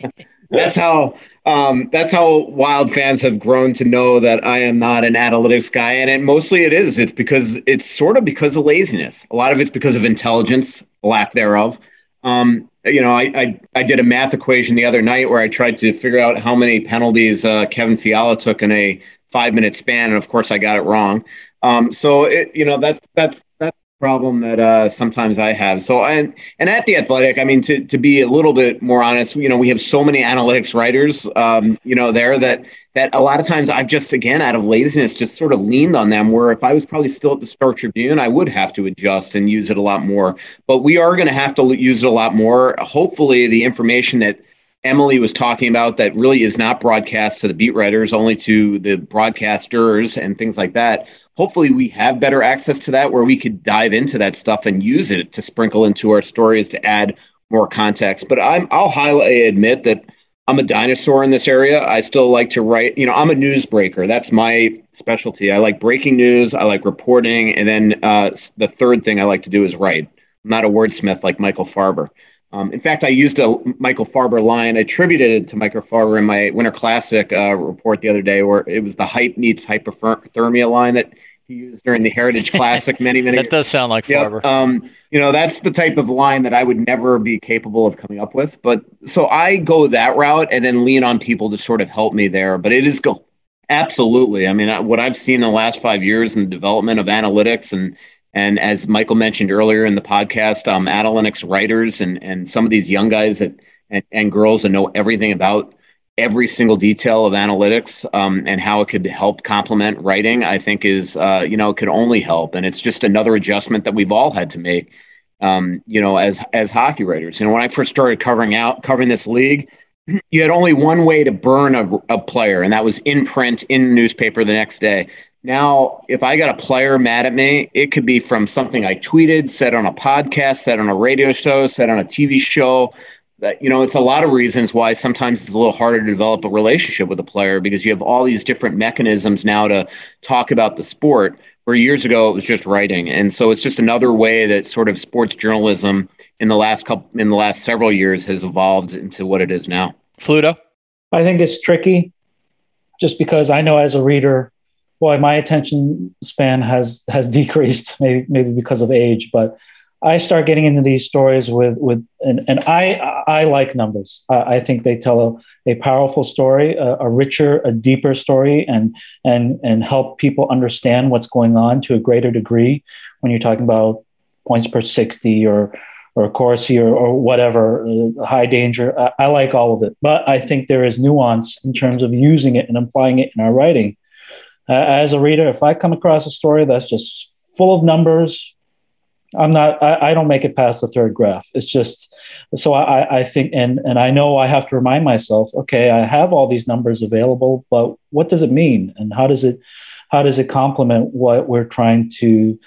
That's how um, that's how wild fans have grown to know that I am not an analytics guy. And it, mostly it is. It's because it's sort of because of laziness. A lot of it's because of intelligence, lack thereof. Um, you know, I, I, I did a math equation the other night where I tried to figure out how many penalties uh, Kevin Fiala took in a five minute span, and of course I got it wrong. Um, so it, you know that's that's that's problem that uh, sometimes I have. So and and at the Athletic, I mean, to to be a little bit more honest, you know, we have so many analytics writers, um, you know, there that that a lot of times I've just again out of laziness just sort of leaned on them. Where if I was probably still at the Star Tribune, I would have to adjust and use it a lot more. But we are going to have to use it a lot more. Hopefully, the information that Emily was talking about that really is not broadcast to the beat writers, only to the broadcasters and things like that. Hopefully, we have better access to that where we could dive into that stuff and use it to sprinkle into our stories to add more context. But I'm, I'll highly admit that I'm a dinosaur in this area. I still like to write, you know, I'm a newsbreaker. That's my specialty. I like breaking news, I like reporting. And then uh, the third thing I like to do is write. I'm not a wordsmith like Michael Farber. Um, in fact, I used a Michael Farber line attributed it to Michael Farber in my Winter Classic uh, report the other day, where it was the hype meets hyperthermia line that he used during the Heritage Classic many, many. that does sound like Farber. Um, you know, that's the type of line that I would never be capable of coming up with. But so I go that route and then lean on people to sort of help me there. But it is go absolutely. I mean, what I've seen in the last five years in the development of analytics and and as Michael mentioned earlier in the podcast, um, analytics writers and and some of these young guys that and, and girls that know everything about every single detail of analytics um, and how it could help complement writing, I think is uh, you know could only help, and it's just another adjustment that we've all had to make. Um, you know, as as hockey writers, you know, when I first started covering out covering this league, you had only one way to burn a, a player, and that was in print in the newspaper the next day. Now, if I got a player mad at me, it could be from something I tweeted, said on a podcast, said on a radio show, said on a TV show. That you know, it's a lot of reasons why sometimes it's a little harder to develop a relationship with a player because you have all these different mechanisms now to talk about the sport. Where years ago it was just writing, and so it's just another way that sort of sports journalism in the last couple in the last several years has evolved into what it is now. Fluto, I think it's tricky, just because I know as a reader boy, my attention span has has decreased, maybe maybe because of age, but I start getting into these stories with with and, and I I like numbers. I, I think they tell a, a powerful story, a, a, richer, a deeper story, and and and help people understand what's going on to a greater degree. When you're talking about points per sixty or or Corsi or, or whatever, uh, high danger. I, I like all of it, but I think there is nuance in terms of using it and applying it in our writing uh, as a reader, if I come across a story that's just full of numbers, I'm not. I, I, don't make it past the third graph. It's just so I, I think, and and I know I have to remind myself. Okay, I have all these numbers available, but what does it mean, and how does it how does it complement what we're trying to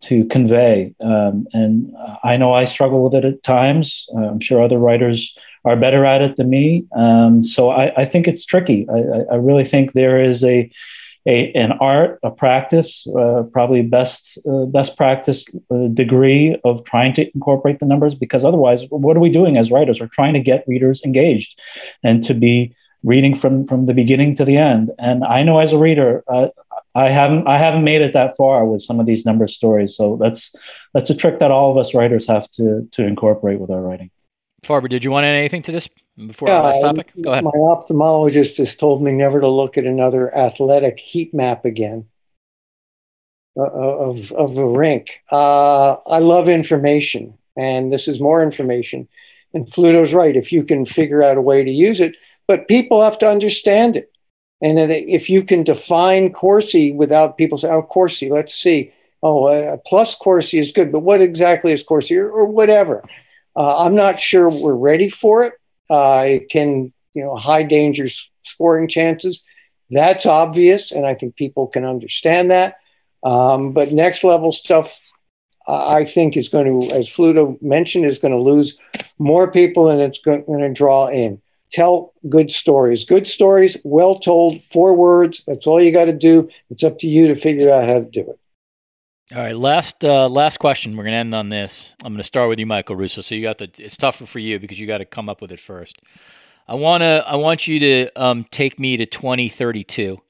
to convey? Um, and I know I struggle with it at times. I'm sure other writers are better at it than me. Um, so I, I, think it's tricky. I, I really think there is a a, an art, a practice, uh, probably best uh, best practice uh, degree of trying to incorporate the numbers. Because otherwise, what are we doing as writers? We're trying to get readers engaged and to be reading from from the beginning to the end. And I know as a reader, I haven't I haven't made it that far with some of these number stories. So that's that's a trick that all of us writers have to to incorporate with our writing. Farber, did you want to add anything to this before yeah, our last topic? Go ahead. My ophthalmologist has told me never to look at another athletic heat map again uh, uh, of, of a rink. Uh, I love information, and this is more information. And Fluto's right. If you can figure out a way to use it, but people have to understand it. And if you can define Corsi without people saying, oh, Corsi, let's see. Oh, uh, plus Corsi is good, but what exactly is Corsi or, or whatever? Uh, I'm not sure we're ready for it. Uh, it can, you know, high danger scoring chances. That's obvious, and I think people can understand that. Um, but next level stuff, I think, is going to, as Fluto mentioned, is going to lose more people, and it's going to draw in. Tell good stories. Good stories, well told, four words. That's all you got to do. It's up to you to figure out how to do it. All right, last uh, last question. We're gonna end on this. I'm gonna start with you, Michael Russo. So you got the. It's tougher for you because you got to come up with it first. I wanna. I want you to um, take me to 2032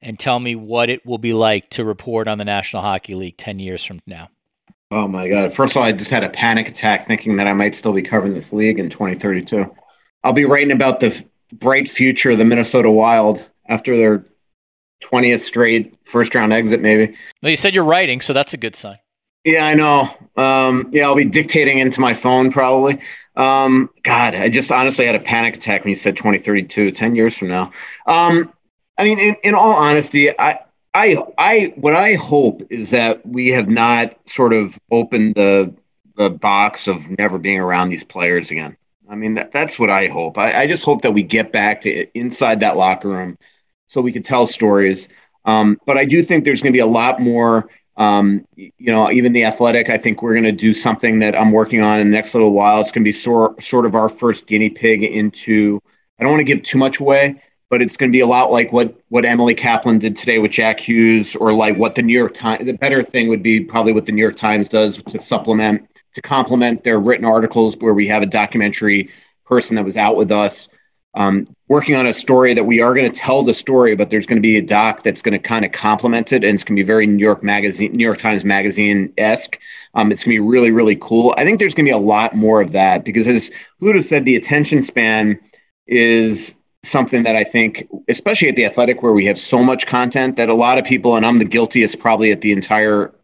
and tell me what it will be like to report on the National Hockey League 10 years from now. Oh my God! First of all, I just had a panic attack thinking that I might still be covering this league in 2032. I'll be writing about the bright future of the Minnesota Wild after their 20th straight first round exit, maybe. Well, you said you're writing, so that's a good sign. Yeah, I know. Um, yeah, I'll be dictating into my phone probably. Um, God, I just honestly had a panic attack when you said 2032, 10 years from now. Um, I mean, in, in all honesty, I, I, I, what I hope is that we have not sort of opened the, the box of never being around these players again. I mean, that, that's what I hope. I, I just hope that we get back to inside that locker room so we could tell stories. Um, but I do think there's going to be a lot more. Um, you know, even the athletic, I think we're going to do something that I'm working on in the next little while. It's going to be sort sort of our first guinea pig into. I don't want to give too much away, but it's going to be a lot like what what Emily Kaplan did today with Jack Hughes, or like what the New York Times. The better thing would be probably what the New York Times does to supplement to complement their written articles, where we have a documentary person that was out with us um, working on a story that we are going to tell the story, but there's going to be a doc that's going to kind of complement it, and it's going to be very New York Magazine, New York Times Magazine esque. Um, it's going to be really, really cool. I think there's going to be a lot more of that because, as Fluto said, the attention span is something that I think, especially at the Athletic, where we have so much content that a lot of people, and I'm the guiltiest probably at the entire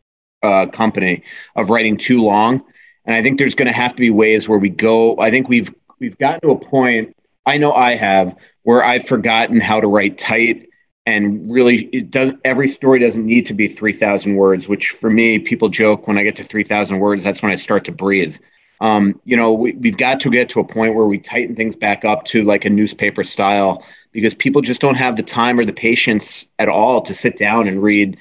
uh, company of writing too long. And I think there's going to have to be ways where we go. I think we've we've gotten to a point I know I have where I've forgotten how to write tight and really it does every story doesn't need to be 3000 words which for me people joke when i get to 3000 words that's when i start to breathe. Um, you know we, we've got to get to a point where we tighten things back up to like a newspaper style because people just don't have the time or the patience at all to sit down and read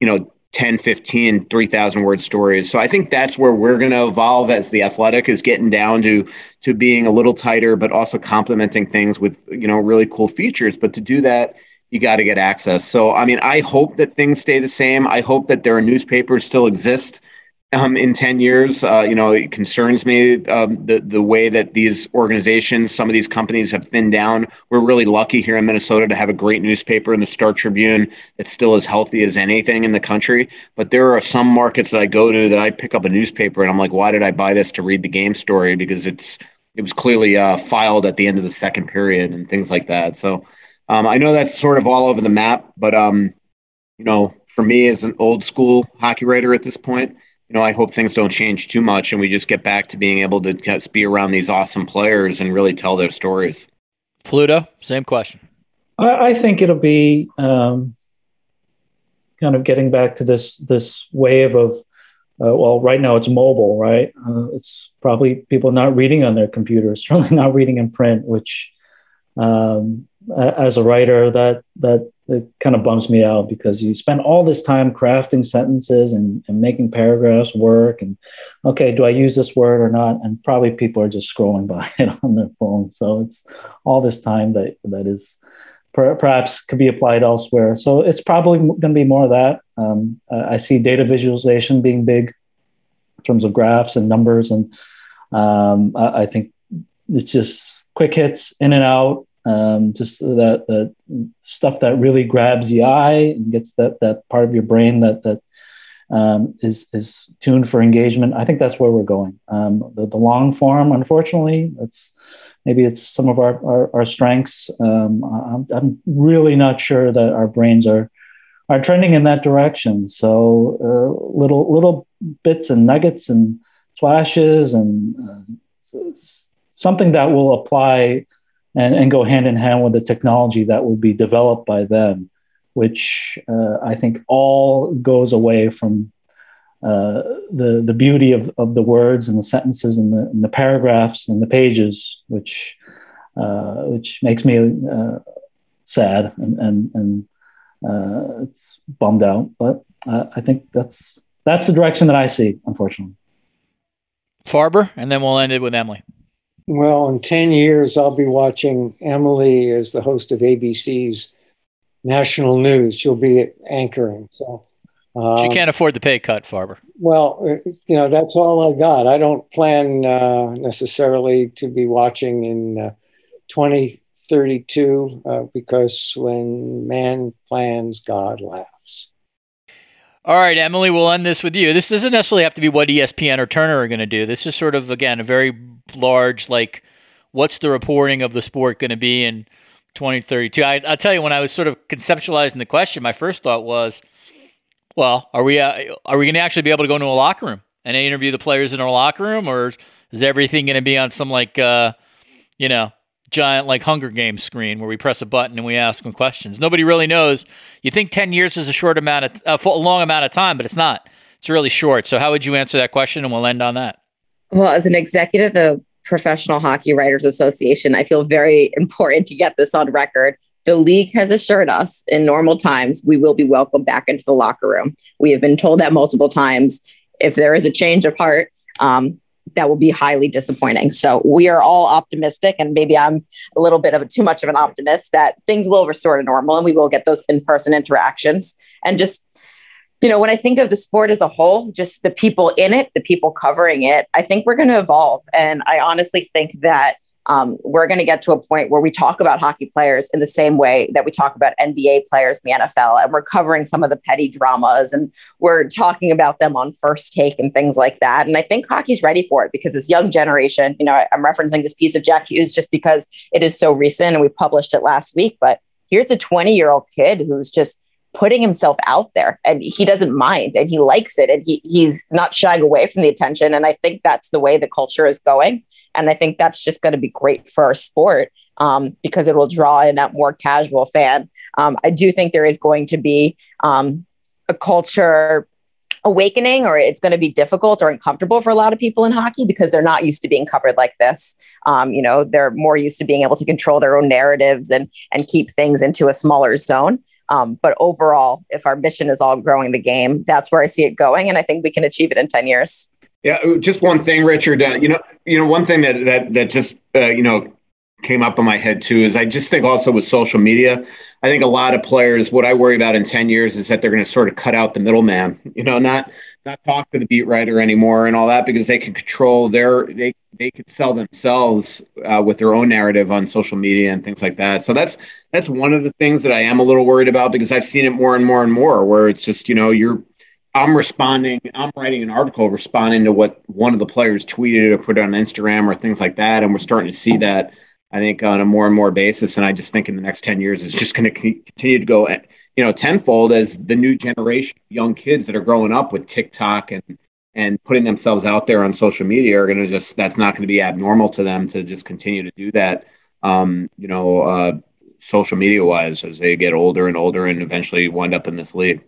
you know 10 15 3000 word stories. So i think that's where we're going to evolve as the athletic is getting down to to being a little tighter but also complementing things with you know really cool features. But to do that you got to get access. So i mean i hope that things stay the same. I hope that there are newspapers still exist um, in 10 years. Uh, you know, it concerns me um, the, the way that these organizations, some of these companies have thinned down. We're really lucky here in Minnesota to have a great newspaper in the Star Tribune that's still as healthy as anything in the country. But there are some markets that I go to that I pick up a newspaper and I'm like, why did I buy this to read the game story? Because it's it was clearly uh, filed at the end of the second period and things like that. So um, I know that's sort of all over the map, but um, you know, for me as an old school hockey writer at this point, you know, I hope things don't change too much and we just get back to being able to just be around these awesome players and really tell their stories. Fluto, same question. I, I think it'll be um, kind of getting back to this this wave of uh, well, right now it's mobile, right? Uh, it's probably people not reading on their computers, certainly not reading in print, which um, as a writer, that that it kind of bums me out because you spend all this time crafting sentences and, and making paragraphs work and okay do i use this word or not? And probably people are just scrolling by it on their phone. So it's all this time that that is per, perhaps could be applied elsewhere. So it's probably going to be more of that. Um, i see data visualization being big in terms of graphs and numbers and um, I, I think it's just quick hits in and out um, just that stuff that really grabs the eye and gets that that part of your brain that that um, is is tuned for engagement. I think that's where we're going. Um, the, the, long form, unfortunately, that's maybe it's some of our our, our strengths. Um, I'm, I'm, really not sure that our brains are are trending in that direction. So uh, little little bits and nuggets and flashes and uh, something that will apply and, and go hand in hand with the technology that will be developed by them, which uh, I think all goes away from uh, the the beauty of, of the words and the sentences and the, and the paragraphs and the pages, which uh, which makes me uh, sad and and, and uh, it's bummed out. But uh, I think that's that's the direction that I see, unfortunately. Farber, and then we'll end it with Emily. Well, in 10 years, I'll be watching Emily as the host of ABC's national news. She'll be anchoring. So um, she can't afford the pay cut, Farber. Well, uh, you know, that's all I got. I don't plan uh, necessarily to be watching in uh, 2032 uh, because when man plans, God laughs. All right, Emily, we'll end this with you. This doesn't necessarily have to be what ESPN or Turner are going to do. This is sort of, again, a very large, like, what's the reporting of the sport going to be in 2032? I, will tell you, when I was sort of conceptualizing the question, my first thought was, well, are we uh, are we going to actually be able to go into a locker room and interview the players in our locker room, or is everything going to be on some like, uh, you know, giant like Hunger Games screen where we press a button and we ask them questions. Nobody really knows. You think 10 years is a short amount of uh, a long amount of time, but it's not. It's really short. So how would you answer that question and we'll end on that? Well, as an executive, of the Professional Hockey Writers Association, I feel very important to get this on record. The league has assured us in normal times we will be welcomed back into the locker room. We have been told that multiple times. If there is a change of heart, um, that will be highly disappointing. So we are all optimistic, and maybe I'm a little bit of a, too much of an optimist that things will restore to normal and we will get those in-person interactions. And just, you know, when I think of the sport as a whole, just the people in it, the people covering it, I think we're going to evolve. And I honestly think that um, we're going to get to a point where we talk about hockey players in the same way that we talk about NBA players in the NFL. And we're covering some of the petty dramas and we're talking about them on first take and things like that. And I think hockey's ready for it because this young generation, you know, I'm referencing this piece of Jack Hughes just because it is so recent and we published it last week. But here's a 20 year old kid who's just putting himself out there and he doesn't mind and he likes it and he, he's not shying away from the attention. And I think that's the way the culture is going. And I think that's just going to be great for our sport um, because it will draw in that more casual fan. Um, I do think there is going to be um, a culture awakening or it's going to be difficult or uncomfortable for a lot of people in hockey because they're not used to being covered like this um, you know they're more used to being able to control their own narratives and and keep things into a smaller zone um, but overall, if our mission is all growing the game, that's where I see it going, and I think we can achieve it in ten years. Yeah, just one thing, Richard. Uh, you know, you know, one thing that that that just uh, you know came up in my head too is I just think also with social media, I think a lot of players. What I worry about in ten years is that they're going to sort of cut out the middleman. You know, not not talk to the beat writer anymore and all that because they can control their they they could sell themselves uh, with their own narrative on social media and things like that. So that's that's one of the things that I am a little worried about because I've seen it more and more and more where it's just you know you're I'm responding I'm writing an article responding to what one of the players tweeted or put on Instagram or things like that and we're starting to see that I think on a more and more basis and I just think in the next 10 years it's just going to continue to go you know tenfold as the new generation young kids that are growing up with TikTok and and putting themselves out there on social media are going to just that's not going to be abnormal to them to just continue to do that um, you know uh, social media wise as they get older and older and eventually wind up in this league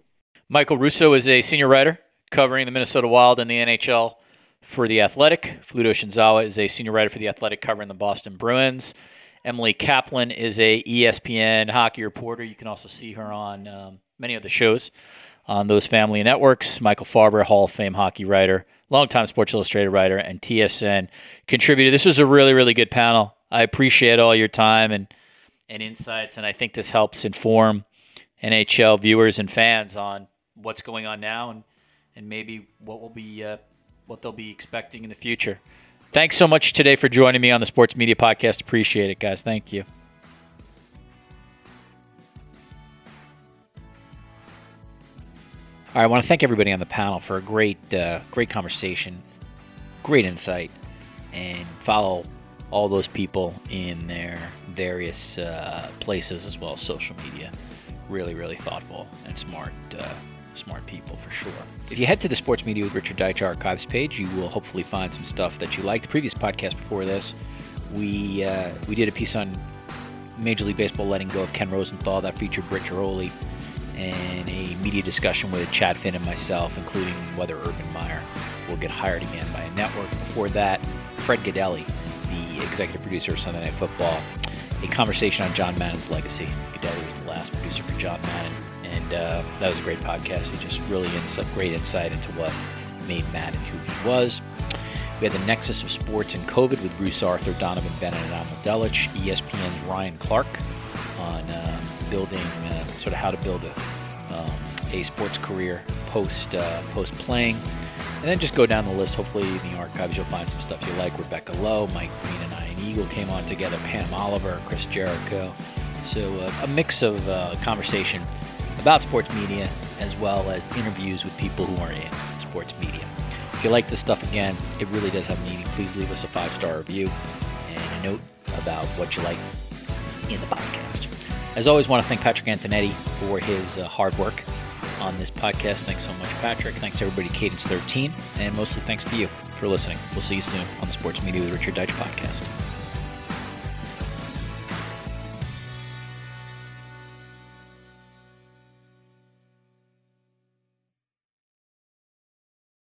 michael russo is a senior writer covering the minnesota wild and the nhl for the athletic fluto shinzawa is a senior writer for the athletic covering the boston bruins Emily Kaplan is a ESPN hockey reporter. You can also see her on um, many of the shows on those family networks. Michael Farber, Hall of Fame hockey writer, longtime Sports Illustrated writer, and TSN contributor. This was a really, really good panel. I appreciate all your time and and insights, and I think this helps inform NHL viewers and fans on what's going on now and and maybe what will be uh, what they'll be expecting in the future. Thanks so much today for joining me on the Sports Media Podcast. Appreciate it, guys. Thank you. All right, I want to thank everybody on the panel for a great, uh, great conversation, great insight, and follow all those people in their various uh, places as well as social media. Really, really thoughtful and smart uh, smart people for sure. If you head to the Sports Media with Richard Deitsch archives page, you will hopefully find some stuff that you like. The previous podcast before this, we uh, we did a piece on Major League Baseball letting go of Ken Rosenthal that featured Rich Giroli and a media discussion with Chad Finn and myself, including whether Urban Meyer will get hired again by a network. Before that, Fred Gaudelli, the executive producer of Sunday Night Football, a conversation on John Madden's legacy. Gaudelli was the last producer for John Madden and uh, that was a great podcast. He just really insight, great insight into what made Madden who he was. We had the Nexus of Sports and COVID with Bruce Arthur, Donovan Bennett, and Amal Delich. ESPN's Ryan Clark on uh, building, uh, sort of how to build a, um, a sports career post uh, post playing. And then just go down the list. Hopefully, in the archives, you'll find some stuff you like. Rebecca Lowe, Mike Green, and Ian Eagle came on together. Pam Oliver, Chris Jericho. So uh, a mix of uh, conversation about sports media as well as interviews with people who are in sports media. If you like this stuff again, it really does have meaning. Please leave us a five star review and a note about what you like in the podcast. As always, want to thank Patrick Antonetti for his uh, hard work on this podcast. Thanks so much, Patrick. Thanks everybody, Cadence 13, and mostly thanks to you for listening. We'll see you soon on the Sports Media with Richard Deitsch podcast.